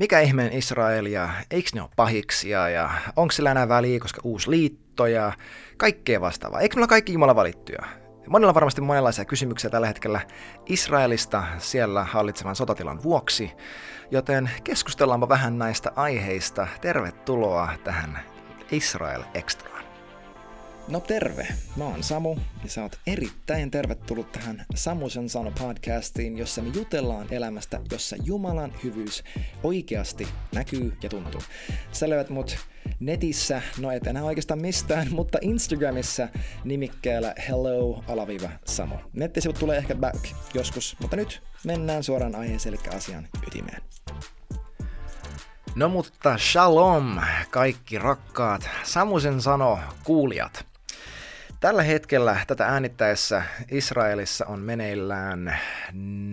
mikä ihmeen Israelia, eikö ne ole pahiksia ja onko sillä enää väliä, koska uusi liitto ja kaikkea vastaavaa. Eikö me olla kaikki Jumala valittuja? Monilla on varmasti monenlaisia kysymyksiä tällä hetkellä Israelista siellä hallitsevan sotatilan vuoksi, joten keskustellaanpa vähän näistä aiheista. Tervetuloa tähän Israel Extraan. No terve, mä oon Samu ja sä oot erittäin tervetullut tähän Samusen sano podcastiin, jossa me jutellaan elämästä, jossa Jumalan hyvyys oikeasti näkyy ja tuntuu. Sä löydät mut netissä, no et enää oikeastaan mistään, mutta Instagramissa nimikkeellä hello alaviiva Samu. Nettisivut tulee ehkä back joskus, mutta nyt mennään suoraan aiheeseen eli asian ytimeen. No mutta shalom kaikki rakkaat Samusen sano kuulijat. Tällä hetkellä tätä äänittäessä Israelissa on meneillään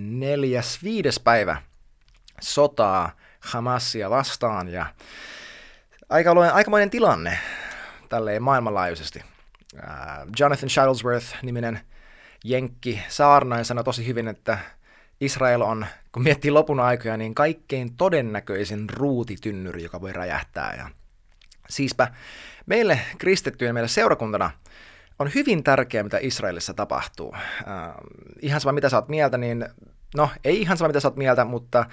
neljäs viides päivä sotaa Hamasia vastaan ja aika, aikamoinen tilanne tälleen maailmanlaajuisesti. Uh, Jonathan Shuttlesworth-niminen jenkki saarnain sanoi tosi hyvin, että Israel on, kun miettii lopun aikoja, niin kaikkein todennäköisin ruutitynnyri, joka voi räjähtää. Ja siispä meille kristittyjen, meille seurakuntana on hyvin tärkeää, mitä Israelissa tapahtuu. Uh, ihan sama, mitä sä oot mieltä, niin no, ei ihan sama, mitä sä oot mieltä, mutta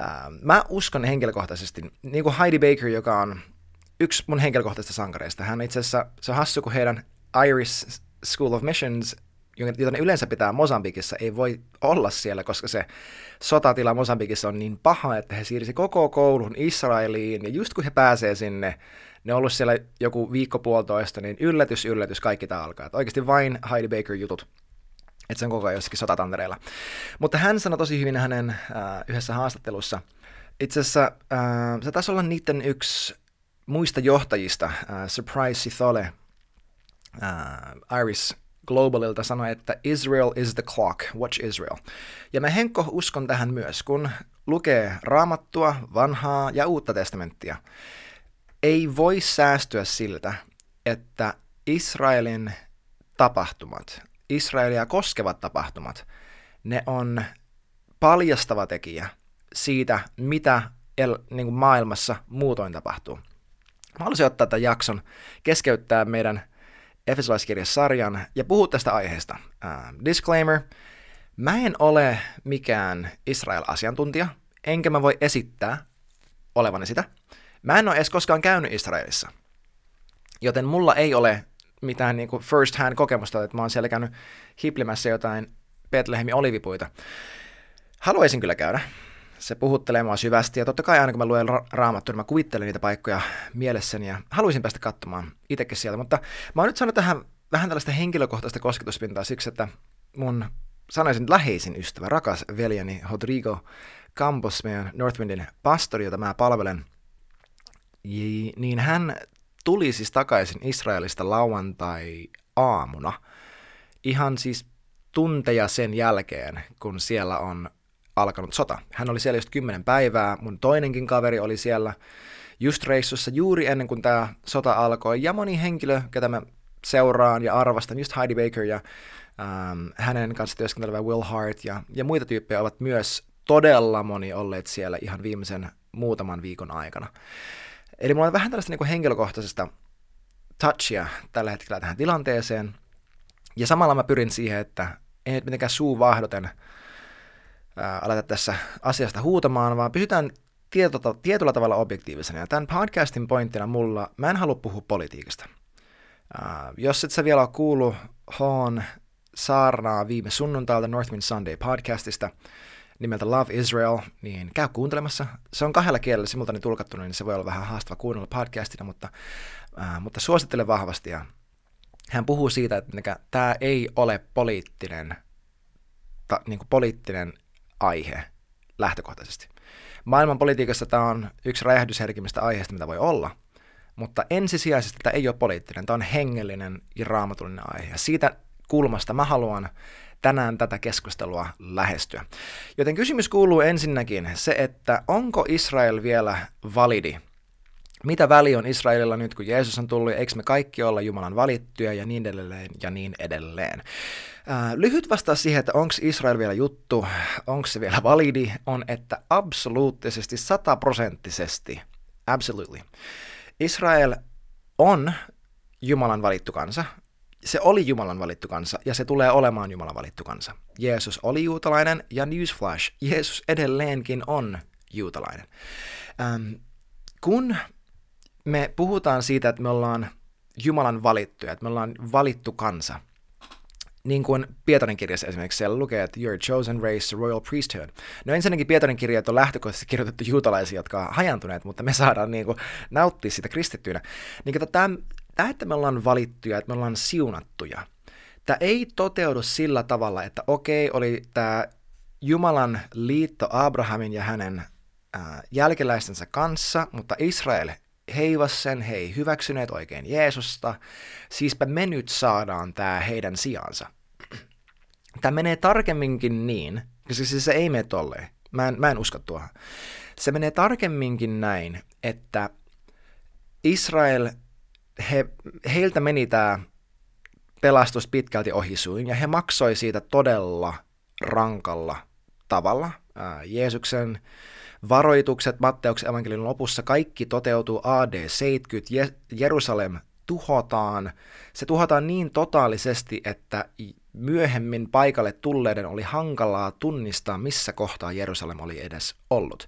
uh, mä uskon henkilökohtaisesti, niin kuin Heidi Baker, joka on yksi mun henkilökohtaisista sankareista. Hän itse asiassa, se on hassu, kun heidän Iris School of Missions jota ne yleensä pitää Mosambikissa, ei voi olla siellä, koska se sotatila Mosambikissa on niin paha, että he siirsi koko koulun Israeliin, ja just kun he pääsee sinne, ne on ollut siellä joku viikko puolitoista, niin yllätys, yllätys, kaikki tämä alkaa. Että oikeasti vain Heidi Baker jutut, että se on koko ajan jossakin sotatantereilla. Mutta hän sanoi tosi hyvin hänen äh, yhdessä haastattelussa, itse asiassa äh, se taisi olla niiden yksi muista johtajista, äh, Surprise Sithole, äh, Iris Globalilta sanoi, että Israel is the clock, watch Israel. Ja mä Henkko uskon tähän myös, kun lukee raamattua, vanhaa ja uutta testamenttia. Ei voi säästyä siltä, että Israelin tapahtumat, Israelia koskevat tapahtumat, ne on paljastava tekijä siitä, mitä el, niin kuin maailmassa muutoin tapahtuu. Mä haluaisin ottaa tämän jakson, keskeyttää meidän Efesolaiskirjasarjan ja puhua tästä aiheesta. Uh, disclaimer, mä en ole mikään Israel-asiantuntija, enkä mä voi esittää olevani sitä. Mä en ole edes koskaan käynyt Israelissa, joten mulla ei ole mitään niin kuin first hand kokemusta, että mä oon siellä käynyt hiplimässä jotain Betlehemin olivipuita. Haluaisin kyllä käydä, se puhuttelee mua syvästi ja totta kai aina kun mä luen ra- raamattua, niin mä kuvittelen niitä paikkoja mielessäni ja haluaisin päästä katsomaan itsekin sieltä, mutta mä oon nyt saanut tähän vähän tällaista henkilökohtaista kosketuspintaa siksi, että mun sanoisin läheisin ystävä, rakas veljeni Rodrigo Campos, meidän Northwindin pastori, jota mä palvelen, niin hän tuli siis takaisin Israelista lauantai-aamuna, ihan siis tunteja sen jälkeen, kun siellä on alkanut sota. Hän oli siellä just kymmenen päivää, mun toinenkin kaveri oli siellä just reissussa juuri ennen kuin tämä sota alkoi, ja moni henkilö, ketä mä seuraan ja arvostan, just Heidi Baker ja ähm, hänen kanssa työskentelevä Will Hart ja, ja muita tyyppejä ovat myös todella moni olleet siellä ihan viimeisen muutaman viikon aikana. Eli mulla on vähän tällaista niin henkilökohtaisesta touchia tällä hetkellä tähän tilanteeseen, ja samalla mä pyrin siihen, että ei nyt mitenkään suu vahdoten ää, aleta tässä asiasta huutamaan, vaan pysytään tieto, tietyllä tavalla objektiivisena. Ja tämän podcastin pointtina mulla, mä en halua puhua politiikasta. Ää, jos et sä vielä ole kuullut Hoon saarnaa viime sunnuntailta Northwind Sunday podcastista nimeltä Love Israel, niin käy kuuntelemassa. Se on kahdella kielellä simultaani tulkattuna, niin se voi olla vähän haastava kuunnella podcastina, mutta, ää, mutta suosittelen vahvasti. Ja hän puhuu siitä, että tämä ei ole poliittinen, ta, niin kuin poliittinen aihe lähtökohtaisesti. Maailman politiikassa tämä on yksi räjähdysherkimmistä aiheista, mitä voi olla, mutta ensisijaisesti tämä ei ole poliittinen, tämä on hengellinen ja raamatullinen aihe. Siitä kulmasta mä haluan tänään tätä keskustelua lähestyä. Joten kysymys kuuluu ensinnäkin se, että onko Israel vielä validi? Mitä väli on Israelilla nyt, kun Jeesus on tullut, eikö me kaikki olla Jumalan valittuja ja niin edelleen ja niin edelleen. Lyhyt vastaus siihen, että onko Israel vielä juttu, onko se vielä validi, on, että absoluuttisesti, sataprosenttisesti, absolutely. Israel on Jumalan valittu kansa, se oli Jumalan valittu kansa ja se tulee olemaan Jumalan valittu kansa. Jeesus oli juutalainen ja newsflash, Jeesus edelleenkin on juutalainen. Ähm, kun me puhutaan siitä, että me ollaan Jumalan valittuja, että me ollaan valittu kansa, niin kuin Pietarin kirjassa esimerkiksi siellä lukee, että you're a chosen race, royal priesthood. No ensinnäkin Pietarin kirjat on lähtökohtaisesti kirjoitettu juutalaisia, jotka on hajantuneet, mutta me saadaan niin kuin nauttia sitä kristittyinä. Niin tämä, tämä, että me ollaan valittuja, että me ollaan siunattuja, tämä ei toteudu sillä tavalla, että okei, oli tämä Jumalan liitto Abrahamin ja hänen äh, jälkeläistensä kanssa, mutta Israel heivas sen, he ei hyväksyneet oikein Jeesusta, siispä me nyt saadaan tämä heidän sijansa. Tämä menee tarkemminkin niin, koska siis se ei mene tolleen, mä en, mä en usko tuohon. Se menee tarkemminkin näin, että Israel, he, heiltä meni tämä pelastus pitkälti ohisuin, ja he maksoi siitä todella rankalla tavalla. Ää, Jeesuksen Varoitukset Matteuksen evankelin lopussa, kaikki toteutuu AD 70, Je- Jerusalem tuhotaan. Se tuhotaan niin totaalisesti, että myöhemmin paikalle tulleiden oli hankalaa tunnistaa, missä kohtaa Jerusalem oli edes ollut.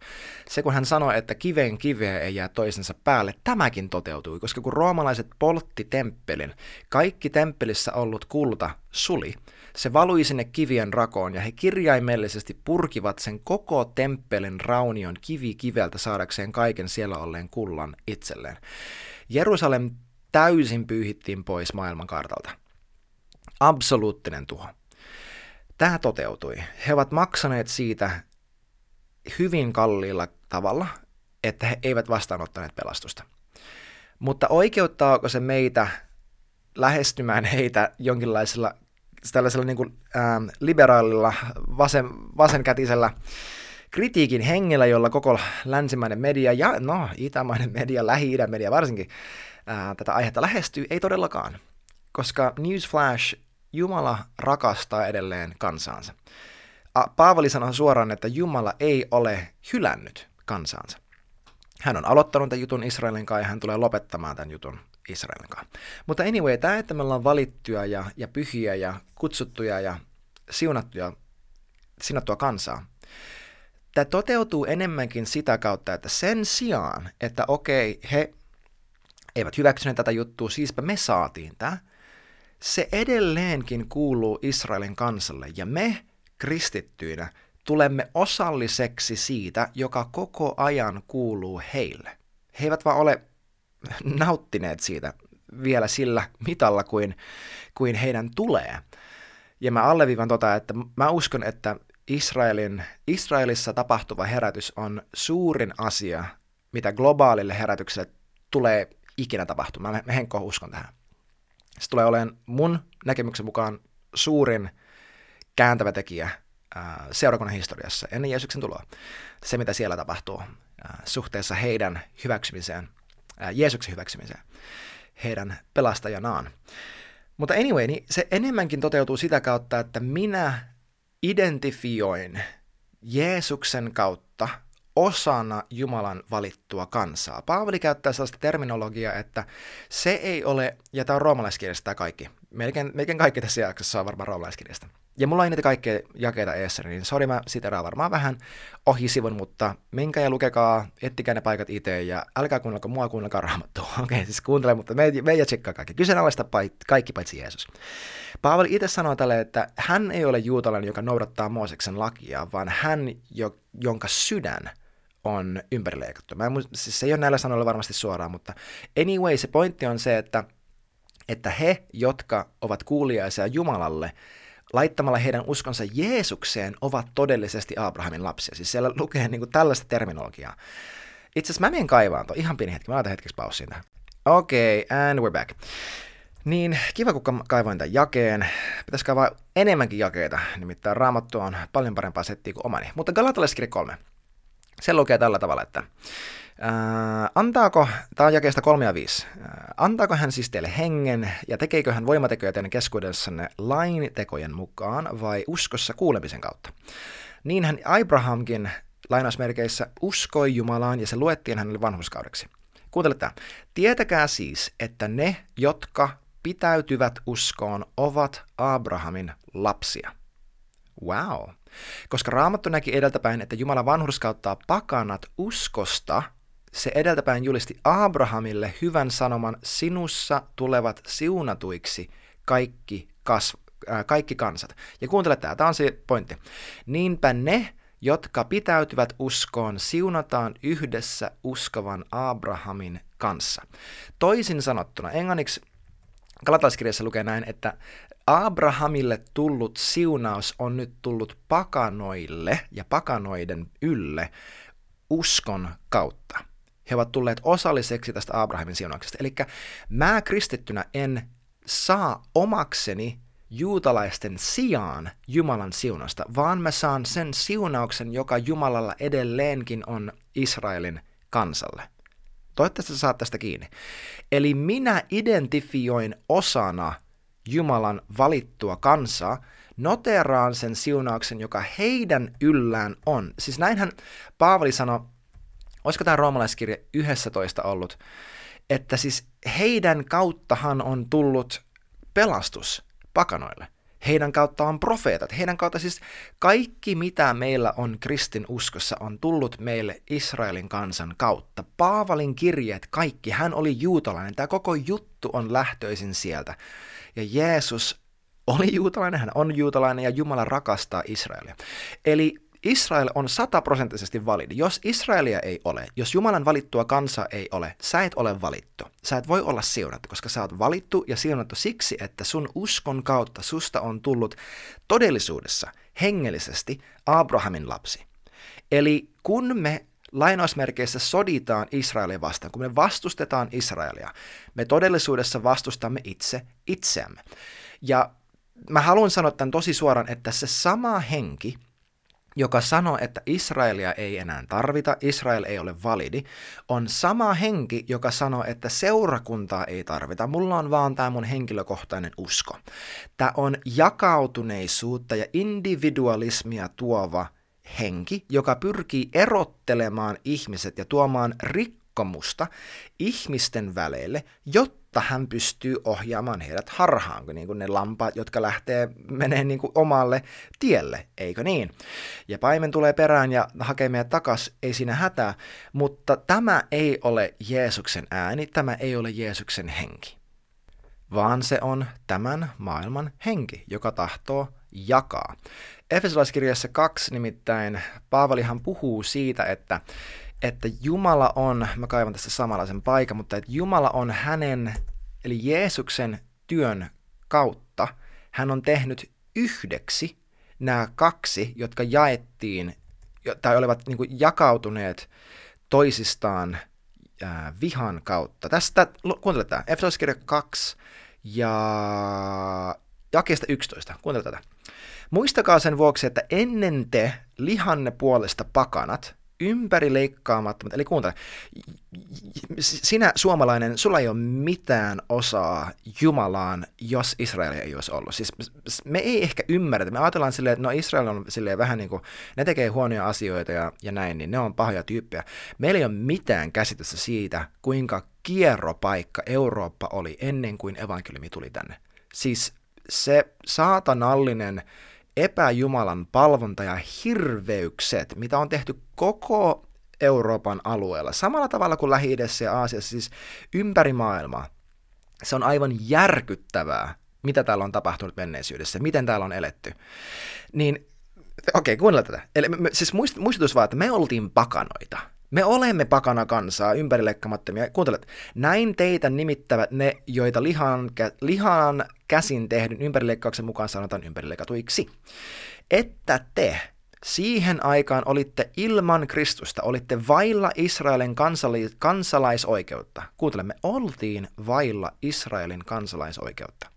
Se kun hän sanoi, että kiveen kiveä ei jää toisensa päälle, tämäkin toteutui, koska kun roomalaiset poltti temppelin, kaikki temppelissä ollut kulta suli, se valui sinne kivien rakoon ja he kirjaimellisesti purkivat sen koko temppelin raunion kivi kiveltä saadakseen kaiken siellä olleen kullan itselleen. Jerusalem täysin pyyhittiin pois maailmankartalta. Absoluuttinen tuho. Tämä toteutui. He ovat maksaneet siitä hyvin kalliilla tavalla, että he eivät vastaanottaneet pelastusta. Mutta oikeuttaako se meitä lähestymään heitä jonkinlaisella tällaisella niin kuin, ähm, liberaalilla, vasen, vasenkätisellä kritiikin hengellä, jolla koko länsimainen media ja no, itämainen media, lähi-idän media varsinkin, ää, tätä aihetta lähestyy, ei todellakaan. Koska Newsflash, Jumala rakastaa edelleen kansaansa. Paavali sanoo suoraan, että Jumala ei ole hylännyt kansaansa. Hän on aloittanut tämän jutun Israelin kanssa ja hän tulee lopettamaan tämän jutun Israelin kanssa. Mutta anyway, tämä, että me ollaan valittuja ja, ja pyhiä ja kutsuttuja ja siunattuja, sinattua kansaa, tämä toteutuu enemmänkin sitä kautta, että sen sijaan, että okei, he eivät hyväksyneet tätä juttua, siispä me saatiin tämä, se edelleenkin kuuluu Israelin kansalle ja me kristittyinä tulemme osalliseksi siitä, joka koko ajan kuuluu heille. He eivät vaan ole nauttineet siitä vielä sillä mitalla kuin, kuin heidän tulee. Ja mä alleviivan tota, että mä uskon, että Israelin, Israelissa tapahtuva herätys on suurin asia, mitä globaalille herätykselle tulee ikinä tapahtumaan. Mä henkko uskon tähän. Se tulee olemaan mun näkemyksen mukaan suurin kääntävä tekijä seurakunnan historiassa ennen Jeesuksen tuloa. Se, mitä siellä tapahtuu suhteessa heidän hyväksymiseen, Jeesuksen hyväksymiseen, heidän pelastajanaan. Mutta anyway, niin se enemmänkin toteutuu sitä kautta, että minä identifioin Jeesuksen kautta osana Jumalan valittua kansaa. Paavali käyttää sellaista terminologiaa, että se ei ole, ja tämä on roomalaiskirjasta tämä kaikki, melkein, melkein kaikki tässä jaksossa on varmaan roomalaiskirjasta. Ja mulla ei niitä kaikkea jakeita eessä, niin sori mä siteraan varmaan vähän ohi sivun, mutta minkä ja lukekaa, ettikää ne paikat itse ja älkää kuunnelko mua, kuunnelkaa raamattua. Okei, okay, siis kuuntele, mutta me, me ei tsekkaa kaikki. Kyseenalaista pait, kaikki paitsi Jeesus. Paavali itse sanoo tälle, että hän ei ole juutalainen, joka noudattaa Mooseksen lakia, vaan hän, jo, jonka sydän on ympärileikattu. Mä en, siis se ei ole näillä sanoilla varmasti suoraan, mutta anyway, se pointti on se, että, että he, jotka ovat kuuliaisia Jumalalle, laittamalla heidän uskonsa Jeesukseen, ovat todellisesti Abrahamin lapsia. Siis siellä lukee niin kuin tällaista terminologiaa. Itse asiassa mä menen kaivaan tuon, ihan pieni hetki, mä laitan hetkeksi paussiin tähän. Okei, okay, and we're back. Niin, kiva kun kaivoin tämän jakeen. Pitäisi kaivaa enemmänkin jakeita, nimittäin raamattu on paljon parempaa settiä kuin omani. Mutta Galatalaiskirja 3. Se lukee tällä tavalla, että Äh, antaako, tämä on jakeesta 3 ja 5, äh, antaako hän siis teille hengen ja tekeekö hän voimatekoja teidän keskuudessanne lain tekojen mukaan vai uskossa kuulemisen kautta? Niin hän Abrahamkin lainausmerkeissä uskoi Jumalaan ja se luettiin hänelle vanhuskaudeksi. Kuuntele tämä. Tietäkää siis, että ne, jotka pitäytyvät uskoon, ovat Abrahamin lapsia. Wow. Koska Raamattu näki edeltäpäin, että Jumala vanhurskauttaa pakanat uskosta, se edeltäpäin julisti Abrahamille hyvän sanoman, sinussa tulevat siunatuiksi kaikki, kasv- äh, kaikki kansat. Ja kuuntele tämä, tämä on se pointti. Niinpä ne, jotka pitäytyvät uskoon, siunataan yhdessä uskovan Abrahamin kanssa. Toisin sanottuna, englanniksi Galatalaiskirjassa lukee näin, että Abrahamille tullut siunaus on nyt tullut pakanoille ja pakanoiden ylle uskon kautta. He ovat tulleet osalliseksi tästä Abrahamin siunauksesta. Eli mä kristittynä en saa omakseni juutalaisten sijaan Jumalan siunasta, vaan mä saan sen siunauksen, joka Jumalalla edelleenkin on Israelin kansalle. Toivottavasti saat tästä kiinni. Eli minä identifioin osana Jumalan valittua kansaa, noteraan sen siunauksen, joka heidän yllään on. Siis näinhän Paavali sanoi, olisiko tämä roomalaiskirja 11 ollut, että siis heidän kauttahan on tullut pelastus pakanoille. Heidän kautta on profeetat. Heidän kautta siis kaikki, mitä meillä on kristin uskossa, on tullut meille Israelin kansan kautta. Paavalin kirjeet, kaikki. Hän oli juutalainen. Tämä koko juttu on lähtöisin sieltä. Ja Jeesus oli juutalainen, hän on juutalainen ja Jumala rakastaa Israelia. Eli Israel on sataprosenttisesti validi. Jos Israelia ei ole, jos Jumalan valittua kansa ei ole, sä et ole valittu. Sä et voi olla siunattu, koska sä oot valittu ja siunattu siksi, että sun uskon kautta susta on tullut todellisuudessa, hengellisesti, Abrahamin lapsi. Eli kun me lainausmerkeissä soditaan Israelia vastaan, kun me vastustetaan Israelia, me todellisuudessa vastustamme itse itseämme. Ja mä haluan sanoa tämän tosi suoraan, että se sama henki, joka sanoo, että Israelia ei enää tarvita, Israel ei ole validi, on sama henki, joka sanoo, että seurakuntaa ei tarvita. Mulla on vaan tämä mun henkilökohtainen usko. Tämä on jakautuneisuutta ja individualismia tuova henki, joka pyrkii erottelemaan ihmiset ja tuomaan rikkomusta ihmisten väleille, jotta hän pystyy ohjaamaan heidät harhaan, niin kuin ne lampaat, jotka lähtee menee niin kuin omalle tielle, eikö niin? Ja paimen tulee perään ja hakee meidät takas, ei siinä hätää, mutta tämä ei ole Jeesuksen ääni, tämä ei ole Jeesuksen henki, vaan se on tämän maailman henki, joka tahtoo jakaa. Efesolaiskirjassa 2 nimittäin Paavalihan puhuu siitä, että, että Jumala on, mä kaivan tässä samanlaisen paikan, mutta että Jumala on hänen, eli Jeesuksen työn kautta, hän on tehnyt yhdeksi nämä kaksi, jotka jaettiin, tai olivat niin jakautuneet toisistaan vihan kautta. Tästä, kuuntele tämä, Efesolaiskirja 2 ja jakeesta 11, kuuntele tätä. Muistakaa sen vuoksi, että ennen te lihanne puolesta pakanat, ympäri leikkaamattomat, eli kuuntele, sinä suomalainen, sulla ei ole mitään osaa Jumalaan, jos Israel ei olisi ollut. Siis me ei ehkä ymmärretä, me ajatellaan silleen, että no Israel on silleen vähän niin kuin, ne tekee huonoja asioita ja, ja näin, niin ne on pahoja tyyppejä. Meillä ei ole mitään käsitystä siitä, kuinka kierropaikka Eurooppa oli ennen kuin evankeliumi tuli tänne. Siis se saatanallinen epäjumalan palvonta ja hirveykset, mitä on tehty koko Euroopan alueella, samalla tavalla kuin lähi ja Aasiassa, siis ympäri maailmaa. Se on aivan järkyttävää, mitä täällä on tapahtunut menneisyydessä, miten täällä on eletty. Niin, okei, okay, kuunnella tätä. Eli siis muistutus vaan, että me oltiin pakanoita. Me olemme pakana kansaa, ympärileikkamattomia. Kuuntelet, näin teitä nimittävät ne, joita lihan, lihan käsin tehdyn ympärileikkauksen mukaan sanotaan ympärileikatuiksi. Että te siihen aikaan olitte ilman Kristusta, olitte vailla Israelin kansali- kansalaisoikeutta. Kuuntelemme, oltiin vailla Israelin kansalaisoikeutta.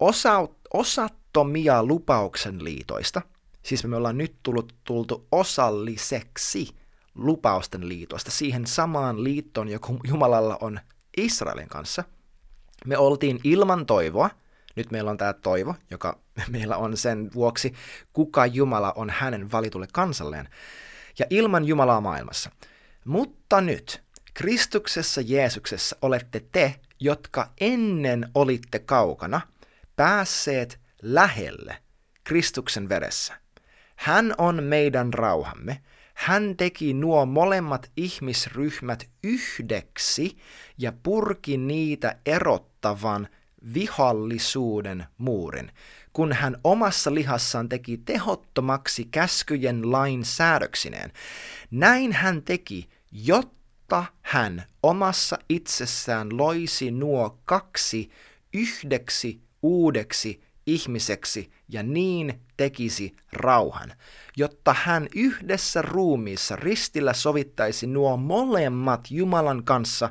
Osa, osattomia lupauksen liitoista, siis me ollaan nyt tullut, tultu osalliseksi lupausten liitosta, siihen samaan liittoon, joka Jumalalla on Israelin kanssa. Me oltiin ilman toivoa, nyt meillä on tämä toivo, joka meillä on sen vuoksi, kuka Jumala on hänen valitulle kansalleen, ja ilman Jumalaa maailmassa. Mutta nyt, Kristuksessa Jeesuksessa olette te, jotka ennen olitte kaukana, päässeet lähelle Kristuksen veressä. Hän on meidän rauhamme. Hän teki nuo molemmat ihmisryhmät yhdeksi ja purki niitä erottavan vihollisuuden muurin, kun hän omassa lihassaan teki tehottomaksi käskyjen lain säädöksineen. Näin hän teki, jotta hän omassa itsessään loisi nuo kaksi yhdeksi uudeksi ihmiseksi ja niin tekisi rauhan, jotta hän yhdessä ruumiissa ristillä sovittaisi nuo molemmat Jumalan kanssa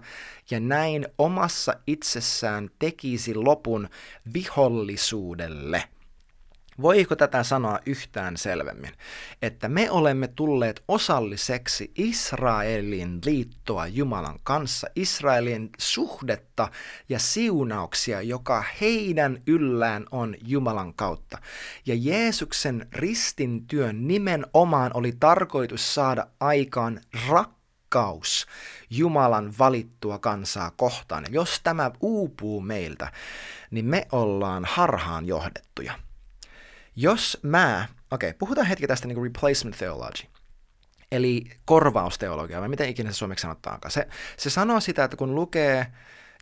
ja näin omassa itsessään tekisi lopun vihollisuudelle. Voiko tätä sanoa yhtään selvemmin? Että me olemme tulleet osalliseksi Israelin liittoa Jumalan kanssa, Israelin suhdetta ja siunauksia, joka heidän yllään on Jumalan kautta. Ja Jeesuksen ristin työn nimenomaan oli tarkoitus saada aikaan rakkaus Jumalan valittua kansaa kohtaan. Jos tämä uupuu meiltä, niin me ollaan harhaan johdettuja. Jos mä, okei, okay, puhutaan hetki tästä niin kuin replacement theology, eli korvausteologia, vai miten ikinä se suomeksi sanotaankaan. Se, se sanoo sitä, että kun lukee,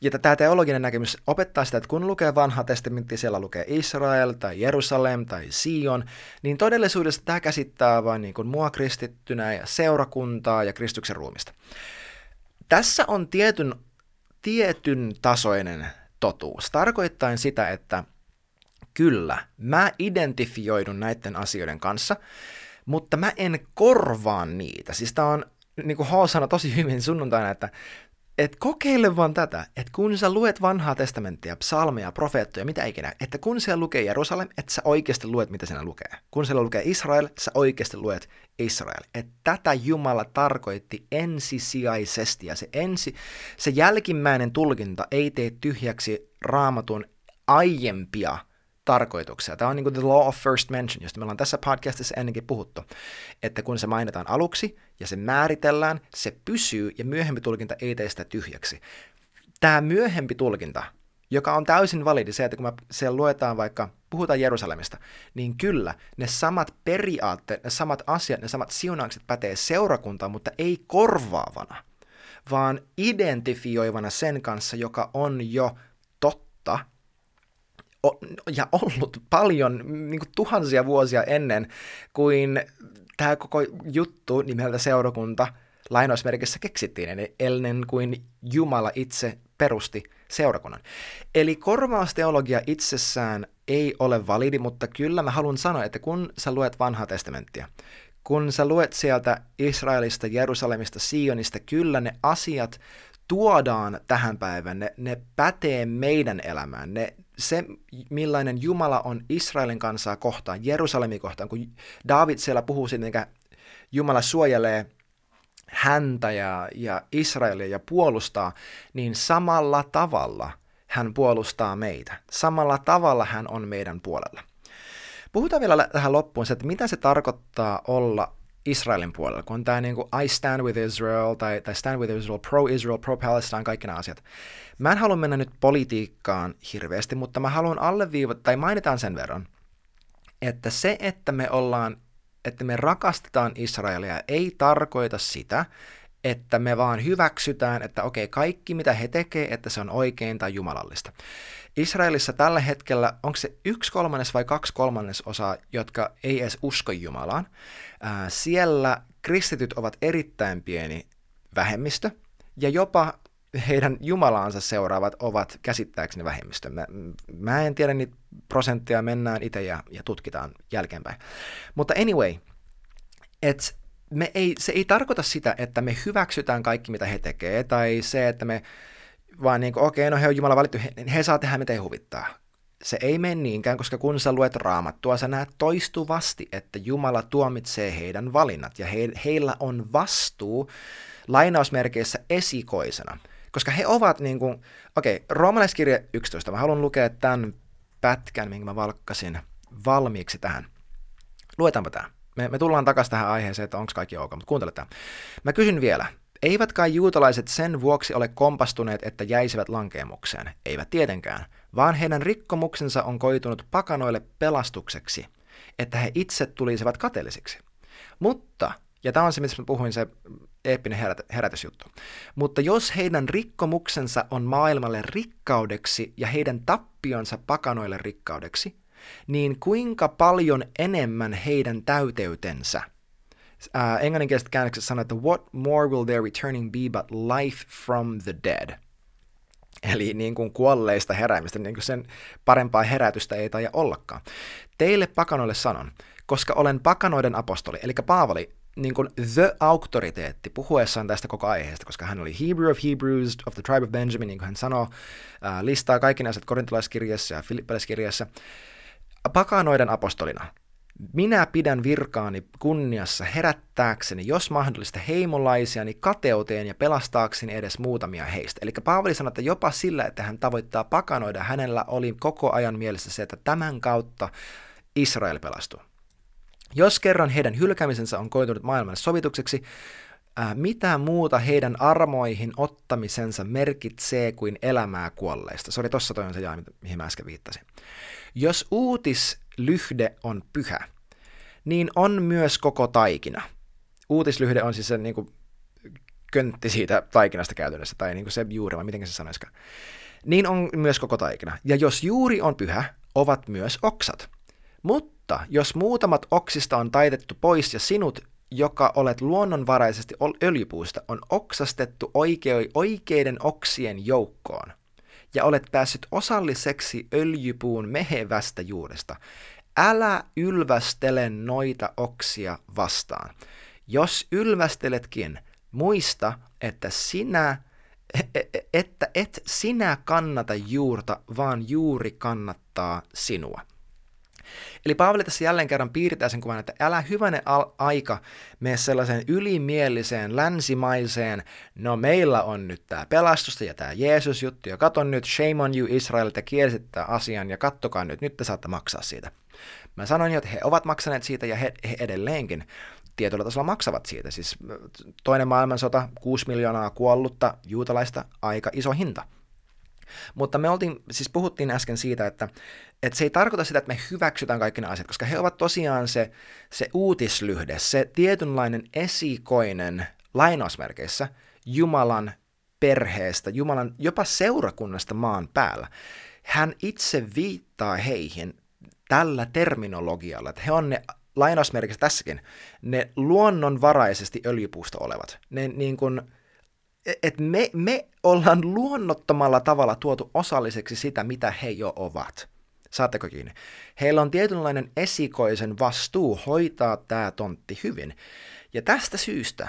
ja tämä teologinen näkemys opettaa sitä, että kun lukee vanha testamentti, siellä lukee Israel tai Jerusalem tai Sion, niin todellisuudessa tämä käsittää vain niin kuin mua kristittynä ja seurakuntaa ja Kristuksen ruumista. Tässä on tietyn, tietyn tasoinen totuus, tarkoittain sitä, että kyllä, mä identifioidun näiden asioiden kanssa, mutta mä en korvaa niitä. Siis tää on, niin kuin sanoi tosi hyvin sunnuntaina, että et kokeile vaan tätä, että kun sä luet vanhaa testamenttia, psalmeja, profeettoja, mitä ikinä, että kun siellä lukee Jerusalem, että sä oikeasti luet, mitä siinä lukee. Kun siellä lukee Israel, sä oikeasti luet Israel. Että tätä Jumala tarkoitti ensisijaisesti, ja se, ensi, se jälkimmäinen tulkinta ei tee tyhjäksi raamatun aiempia tarkoituksia. Tämä on niin kuin the law of first mention, josta me ollaan tässä podcastissa ennenkin puhuttu, että kun se mainitaan aluksi ja se määritellään, se pysyy ja myöhempi tulkinta ei tee sitä tyhjäksi. Tämä myöhempi tulkinta, joka on täysin validi, se, että kun siellä luetaan vaikka, puhutaan Jerusalemista, niin kyllä, ne samat periaatteet, ne samat asiat, ne samat siunaukset pätee seurakuntaan, mutta ei korvaavana, vaan identifioivana sen kanssa, joka on jo totta – ja ollut paljon niin kuin tuhansia vuosia ennen kuin tämä koko juttu nimeltä seurakunta lainausmerkissä keksittiin, eli ennen kuin Jumala itse perusti seurakunnan. Eli korvausteologia itsessään ei ole validi, mutta kyllä mä haluan sanoa, että kun sä luet vanhaa testamenttia, kun sä luet sieltä Israelista, Jerusalemista, Sionista, kyllä ne asiat tuodaan tähän päivään, ne, ne pätee meidän elämään. Ne, se, millainen Jumala on Israelin kansaa kohtaan, Jerusalemin kohtaan, kun David siellä puhuu siitä, että Jumala suojelee häntä ja, ja Israelia ja puolustaa, niin samalla tavalla hän puolustaa meitä. Samalla tavalla hän on meidän puolella. Puhutaan vielä tähän loppuun se, että mitä se tarkoittaa olla Israelin puolella, kun on tämä niin kuin I stand with Israel tai, tai stand with Israel, pro-Israel, pro-Palestine, kaikki nämä asiat. Mä en halua mennä nyt politiikkaan hirveästi, mutta mä haluan alleviivata, tai mainitaan sen verran, että se, että me ollaan, että me rakastetaan Israelia, ei tarkoita sitä, että me vaan hyväksytään, että okei, kaikki mitä he tekee, että se on oikein tai jumalallista. Israelissa tällä hetkellä, onko se yksi kolmannes vai kaksi kolmannes osa, jotka ei edes usko Jumalaan. Ää, siellä kristityt ovat erittäin pieni vähemmistö, ja jopa heidän jumalaansa seuraavat ovat käsittääkseni vähemmistö. Mä, mä en tiedä niitä prosentteja, mennään itse ja, ja tutkitaan jälkeenpäin. Mutta anyway, et me ei, se ei tarkoita sitä, että me hyväksytään kaikki, mitä he tekee, tai se, että me vaan niin kuin, okei, okay, no he on Jumala valittu, he, he saa tehdä mitä he huvittaa. se ei mene niinkään, koska kun sä luet raamattua, sä näet toistuvasti, että Jumala tuomitsee heidän valinnat ja he, heillä on vastuu lainausmerkeissä esikoisena. Koska he ovat niin kuin, okei, okay, roomalaiskirja 11, mä haluan lukea tämän pätkän, minkä mä valkkasin valmiiksi tähän. Luetaanpa tämä. Me, me tullaan takaisin tähän aiheeseen, että onko kaikki ok, mutta kuuntele tämä. Mä kysyn vielä, eivät kai juutalaiset sen vuoksi ole kompastuneet, että jäisivät lankeemukseen? Eivät tietenkään, vaan heidän rikkomuksensa on koitunut pakanoille pelastukseksi, että he itse tulisivat kateellisiksi. Mutta, ja tämä on se, mistä mä puhuin, se eeppinen herät, herätysjuttu. Mutta jos heidän rikkomuksensa on maailmalle rikkaudeksi ja heidän tappionsa pakanoille rikkaudeksi, niin kuinka paljon enemmän heidän täyteytensä? Uh, englanninkielisestä käännöksessä sanoo, että what more will their returning be but life from the dead? Eli niin kuin kuolleista heräämistä, niin kuin sen parempaa herätystä ei taida ollakaan. Teille pakanoille sanon, koska olen pakanoiden apostoli, eli Paavali niin kuin the auktoriteetti puhuessaan tästä koko aiheesta, koska hän oli Hebrew of Hebrews of the tribe of Benjamin, niin kuin hän sanoo, ää, listaa kaikki näiset korintalaiskirjassa ja filippalaiskirjassa. Pakanoiden apostolina, minä pidän virkaani kunniassa herättääkseni, jos mahdollista, heimolaisiani kateuteen ja pelastaakseni edes muutamia heistä. Eli Paavali sanoi, että jopa sillä, että hän tavoittaa pakanoida, hänellä oli koko ajan mielessä se, että tämän kautta Israel pelastuu. Jos kerran heidän hylkäämisensä on koitunut maailmalle sovitukseksi, mitä muuta heidän armoihin ottamisensa merkitsee kuin elämää kuolleista? Sori, tossa toi on se jaa, mihin mä äsken viittasin. Jos uutislyhde on pyhä, niin on myös koko taikina. Uutislyhde on siis se niin kuin, köntti siitä taikinasta käytännössä, tai niin kuin se juuri, vai miten se sanoisikaan. Niin on myös koko taikina. Ja jos juuri on pyhä, ovat myös oksat. Mutta jos muutamat oksista on taitettu pois ja sinut, joka olet luonnonvaraisesti öljypuusta, on oksastettu oikeiden oksien joukkoon, ja olet päässyt osalliseksi öljypuun mehevästä juuresta, älä ylvästele noita oksia vastaan. Jos ylvästeletkin, muista, että sinä e, e, että et sinä kannata juurta, vaan juuri kannattaa sinua. Eli Paavali tässä jälleen kerran piirtää sen kuvan, että älä hyvänen aika mene sellaiseen ylimieliseen, länsimaiseen, no meillä on nyt tämä pelastusta ja tämä Jeesus-juttu, ja katon nyt, shame on you Israel, te kielsit tämän asian, ja kattokaa nyt, nyt te saatte maksaa siitä. Mä sanoin jo, että he ovat maksaneet siitä, ja he, he edelleenkin tietyllä tasolla maksavat siitä. Siis toinen maailmansota, 6 miljoonaa kuollutta juutalaista, aika iso hinta. Mutta me oltiin, siis puhuttiin äsken siitä, että, että se ei tarkoita sitä, että me hyväksytään kaikki nämä asiat, koska he ovat tosiaan se, se uutislyhde, se tietynlainen esikoinen lainausmerkeissä Jumalan perheestä, Jumalan jopa seurakunnasta maan päällä. Hän itse viittaa heihin tällä terminologialla, että he on ne lainausmerkissä tässäkin, ne luonnonvaraisesti öljypuusta olevat. Ne niin kuin, että me, me ollaan luonnottomalla tavalla tuotu osalliseksi sitä, mitä he jo ovat. Saatteko kiinni? Heillä on tietynlainen esikoisen vastuu hoitaa tämä tontti hyvin. Ja tästä syystä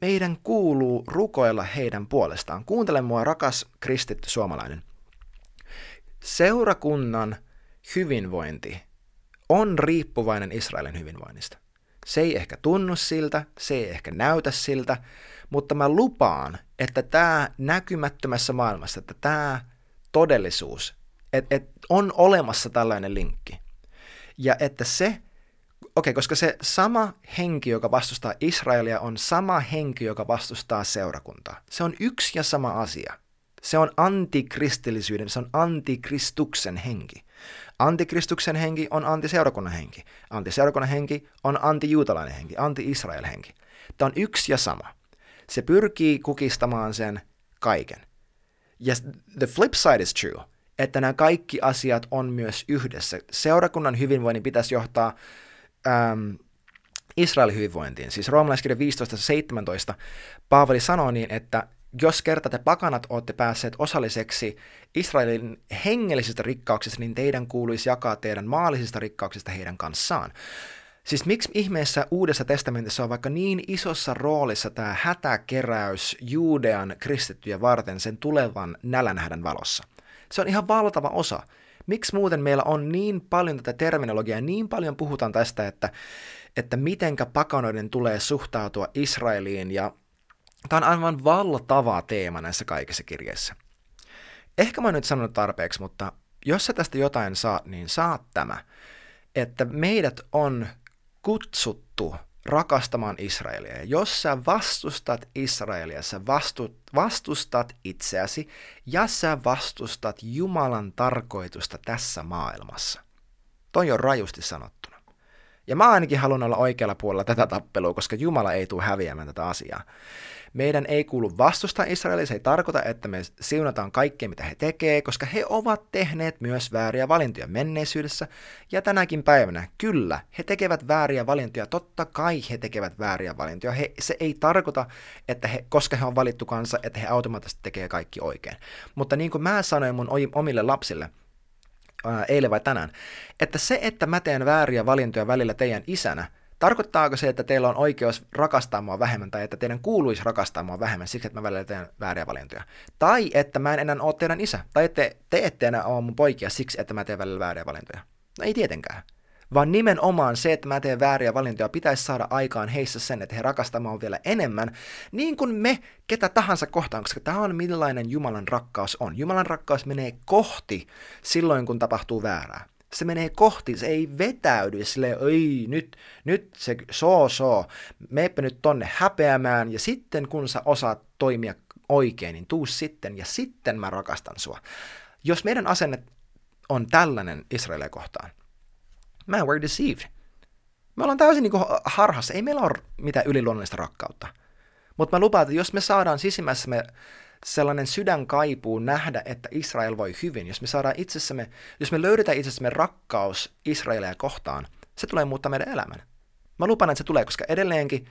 meidän kuuluu rukoilla heidän puolestaan. Kuuntele mua, rakas kristitty suomalainen. Seurakunnan hyvinvointi on riippuvainen Israelin hyvinvoinnista. Se ei ehkä tunnu siltä, se ei ehkä näytä siltä, mutta mä lupaan, että tämä näkymättömässä maailmassa, että tämä todellisuus, että et on olemassa tällainen linkki. Ja että se, okei, okay, koska se sama henki, joka vastustaa Israelia, on sama henki, joka vastustaa seurakuntaa. Se on yksi ja sama asia. Se on antikristillisyyden, se on antikristuksen henki. Antikristuksen henki on antiseurakunnan henki. Antiseurakunnan henki on antijuutalainen henki, anti-Israel henki. Tämä on yksi ja sama. Se pyrkii kukistamaan sen kaiken. Ja the flip side is true, että nämä kaikki asiat on myös yhdessä. Seurakunnan hyvinvoinnin pitäisi johtaa ähm, Israelin hyvinvointiin. Siis roomalaiskirja 15.17 Paavali sanoo niin, että jos kerta te pakanat olette päässeet osalliseksi Israelin hengellisistä rikkauksista, niin teidän kuuluisi jakaa teidän maallisista rikkauksista heidän kanssaan. Siis miksi ihmeessä Uudessa testamentissa on vaikka niin isossa roolissa tämä hätäkeräys Juudean kristittyjä varten sen tulevan nälänhädän valossa? Se on ihan valtava osa. Miksi muuten meillä on niin paljon tätä terminologiaa, niin paljon puhutaan tästä, että, että mitenkä pakanoiden tulee suhtautua Israeliin, ja tämä on aivan valtava teema näissä kaikissa kirjeissä. Ehkä mä oon nyt sanonut tarpeeksi, mutta jos sä tästä jotain saat, niin saat tämä, että meidät on kutsuttu rakastamaan Israelia. Jos sä vastustat Israelia, sä vastu, vastustat itseäsi ja sä vastustat Jumalan tarkoitusta tässä maailmassa. Toi on rajusti sanottuna. Ja mä ainakin haluan olla oikealla puolella tätä tappelua, koska Jumala ei tule häviämään tätä asiaa. Meidän ei kuulu vastustaa Israelia, se ei tarkoita, että me siunataan kaikkea, mitä he tekee, koska he ovat tehneet myös vääriä valintoja menneisyydessä ja tänäkin päivänä. Kyllä, he tekevät vääriä valintoja, totta kai he tekevät vääriä valintoja. He, se ei tarkoita, että he, koska he on valittu kanssa, että he automaattisesti tekee kaikki oikein. Mutta niin kuin mä sanoin mun omille lapsille, ää, eilen vai tänään, että se, että mä teen vääriä valintoja välillä teidän isänä, Tarkoittaako se, että teillä on oikeus rakastaa mua vähemmän tai että teidän kuuluisi rakastaa mua vähemmän siksi, että mä välillä teen vääriä valintoja? Tai että mä en enää ole teidän isä? Tai että te ette enää ole mun poikia siksi, että mä teen välillä vääriä valintoja? No ei tietenkään. Vaan nimenomaan se, että mä teen vääriä valintoja, pitäisi saada aikaan heissä sen, että he rakastamaan vielä enemmän, niin kuin me ketä tahansa kohtaan, koska tämä on millainen Jumalan rakkaus on. Jumalan rakkaus menee kohti silloin, kun tapahtuu väärää se menee kohti, se ei vetäydy sille, ei nyt, nyt se soo soo, meepä nyt tonne häpeämään ja sitten kun sä osaat toimia oikein, niin tuu sitten ja sitten mä rakastan sua. Jos meidän asenne on tällainen Israelia kohtaan, man, we're deceived. Me ollaan täysin niin harhassa, ei meillä ole mitään yliluonnollista rakkautta. Mutta mä lupaan, että jos me saadaan sisimmässä sellainen sydän kaipuu nähdä, että Israel voi hyvin. Jos me saadaan itsessämme, jos me löydetään itsessämme rakkaus Israelia kohtaan, se tulee muuttaa meidän elämän. Mä lupaan, että se tulee, koska edelleenkin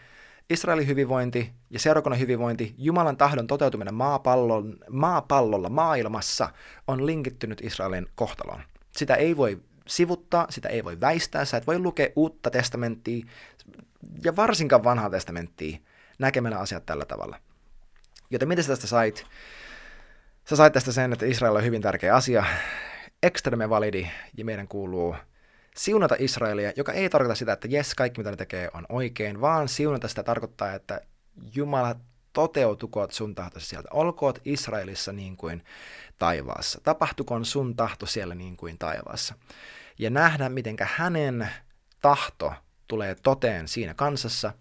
Israelin hyvinvointi ja seurakunnan hyvinvointi, Jumalan tahdon toteutuminen maapallon, maapallolla, maailmassa on linkittynyt Israelin kohtaloon. Sitä ei voi sivuttaa, sitä ei voi väistää, sä et voi lukea uutta testamenttia ja varsinkaan vanhaa testamenttia näkemällä asiat tällä tavalla. Joten mitä sä tästä sait? Sä sait tästä sen, että Israel on hyvin tärkeä asia, ekstreme validi, ja meidän kuuluu siunata Israelia, joka ei tarkoita sitä, että jes, kaikki mitä ne tekee on oikein, vaan siunata sitä tarkoittaa, että Jumala toteutukoot sun tahtosi sieltä. Olkoot Israelissa niin kuin taivaassa. Tapahtukoon sun tahto siellä niin kuin taivaassa. Ja nähdä, miten hänen tahto tulee toteen siinä kansassa.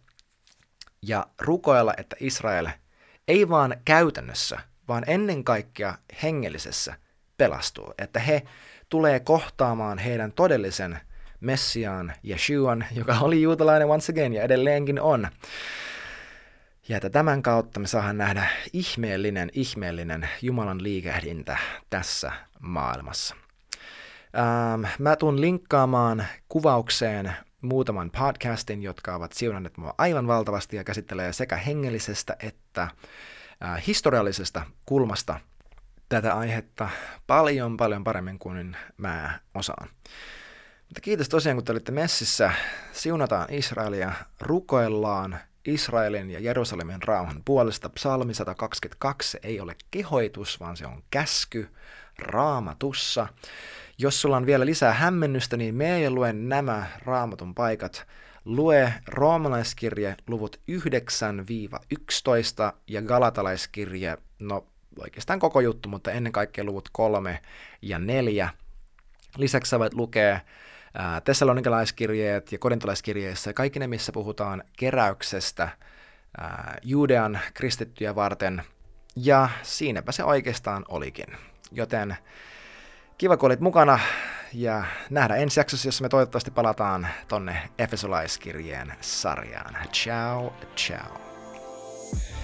Ja rukoilla, että Israel – ei vaan käytännössä, vaan ennen kaikkea hengellisessä pelastuu. Että he tulee kohtaamaan heidän todellisen Messiaan, Yeshuan, joka oli juutalainen once again ja edelleenkin on. Ja että tämän kautta me saadaan nähdä ihmeellinen, ihmeellinen Jumalan liikehdintä tässä maailmassa. Ähm, mä tuun linkkaamaan kuvaukseen muutaman podcastin, jotka ovat siunanneet mua aivan valtavasti ja käsittelee sekä hengellisestä että äh, historiallisesta kulmasta tätä aihetta paljon paljon paremmin kuin mä osaan. Mutta kiitos tosiaan, kun te olitte messissä. Siunataan Israelia, rukoillaan Israelin ja Jerusalemin rauhan puolesta. Psalmi 122 ei ole kehoitus, vaan se on käsky raamatussa. Jos sulla on vielä lisää hämmennystä, niin me ja luen nämä raamatun paikat. Lue roomalaiskirje luvut 9-11 ja galatalaiskirje, no oikeastaan koko juttu, mutta ennen kaikkea luvut 3 ja 4. Lisäksi sä voit lukea tessalonikalaiskirjeet ja korintolaiskirjeissä, kaikki ne, missä puhutaan keräyksestä ää, Juudean kristittyjä varten. Ja siinäpä se oikeastaan olikin. Joten Kiva, kun olit mukana ja nähdään ensi jaksossa, jossa me toivottavasti palataan tonne Efesolaiskirjeen sarjaan. Ciao, ciao.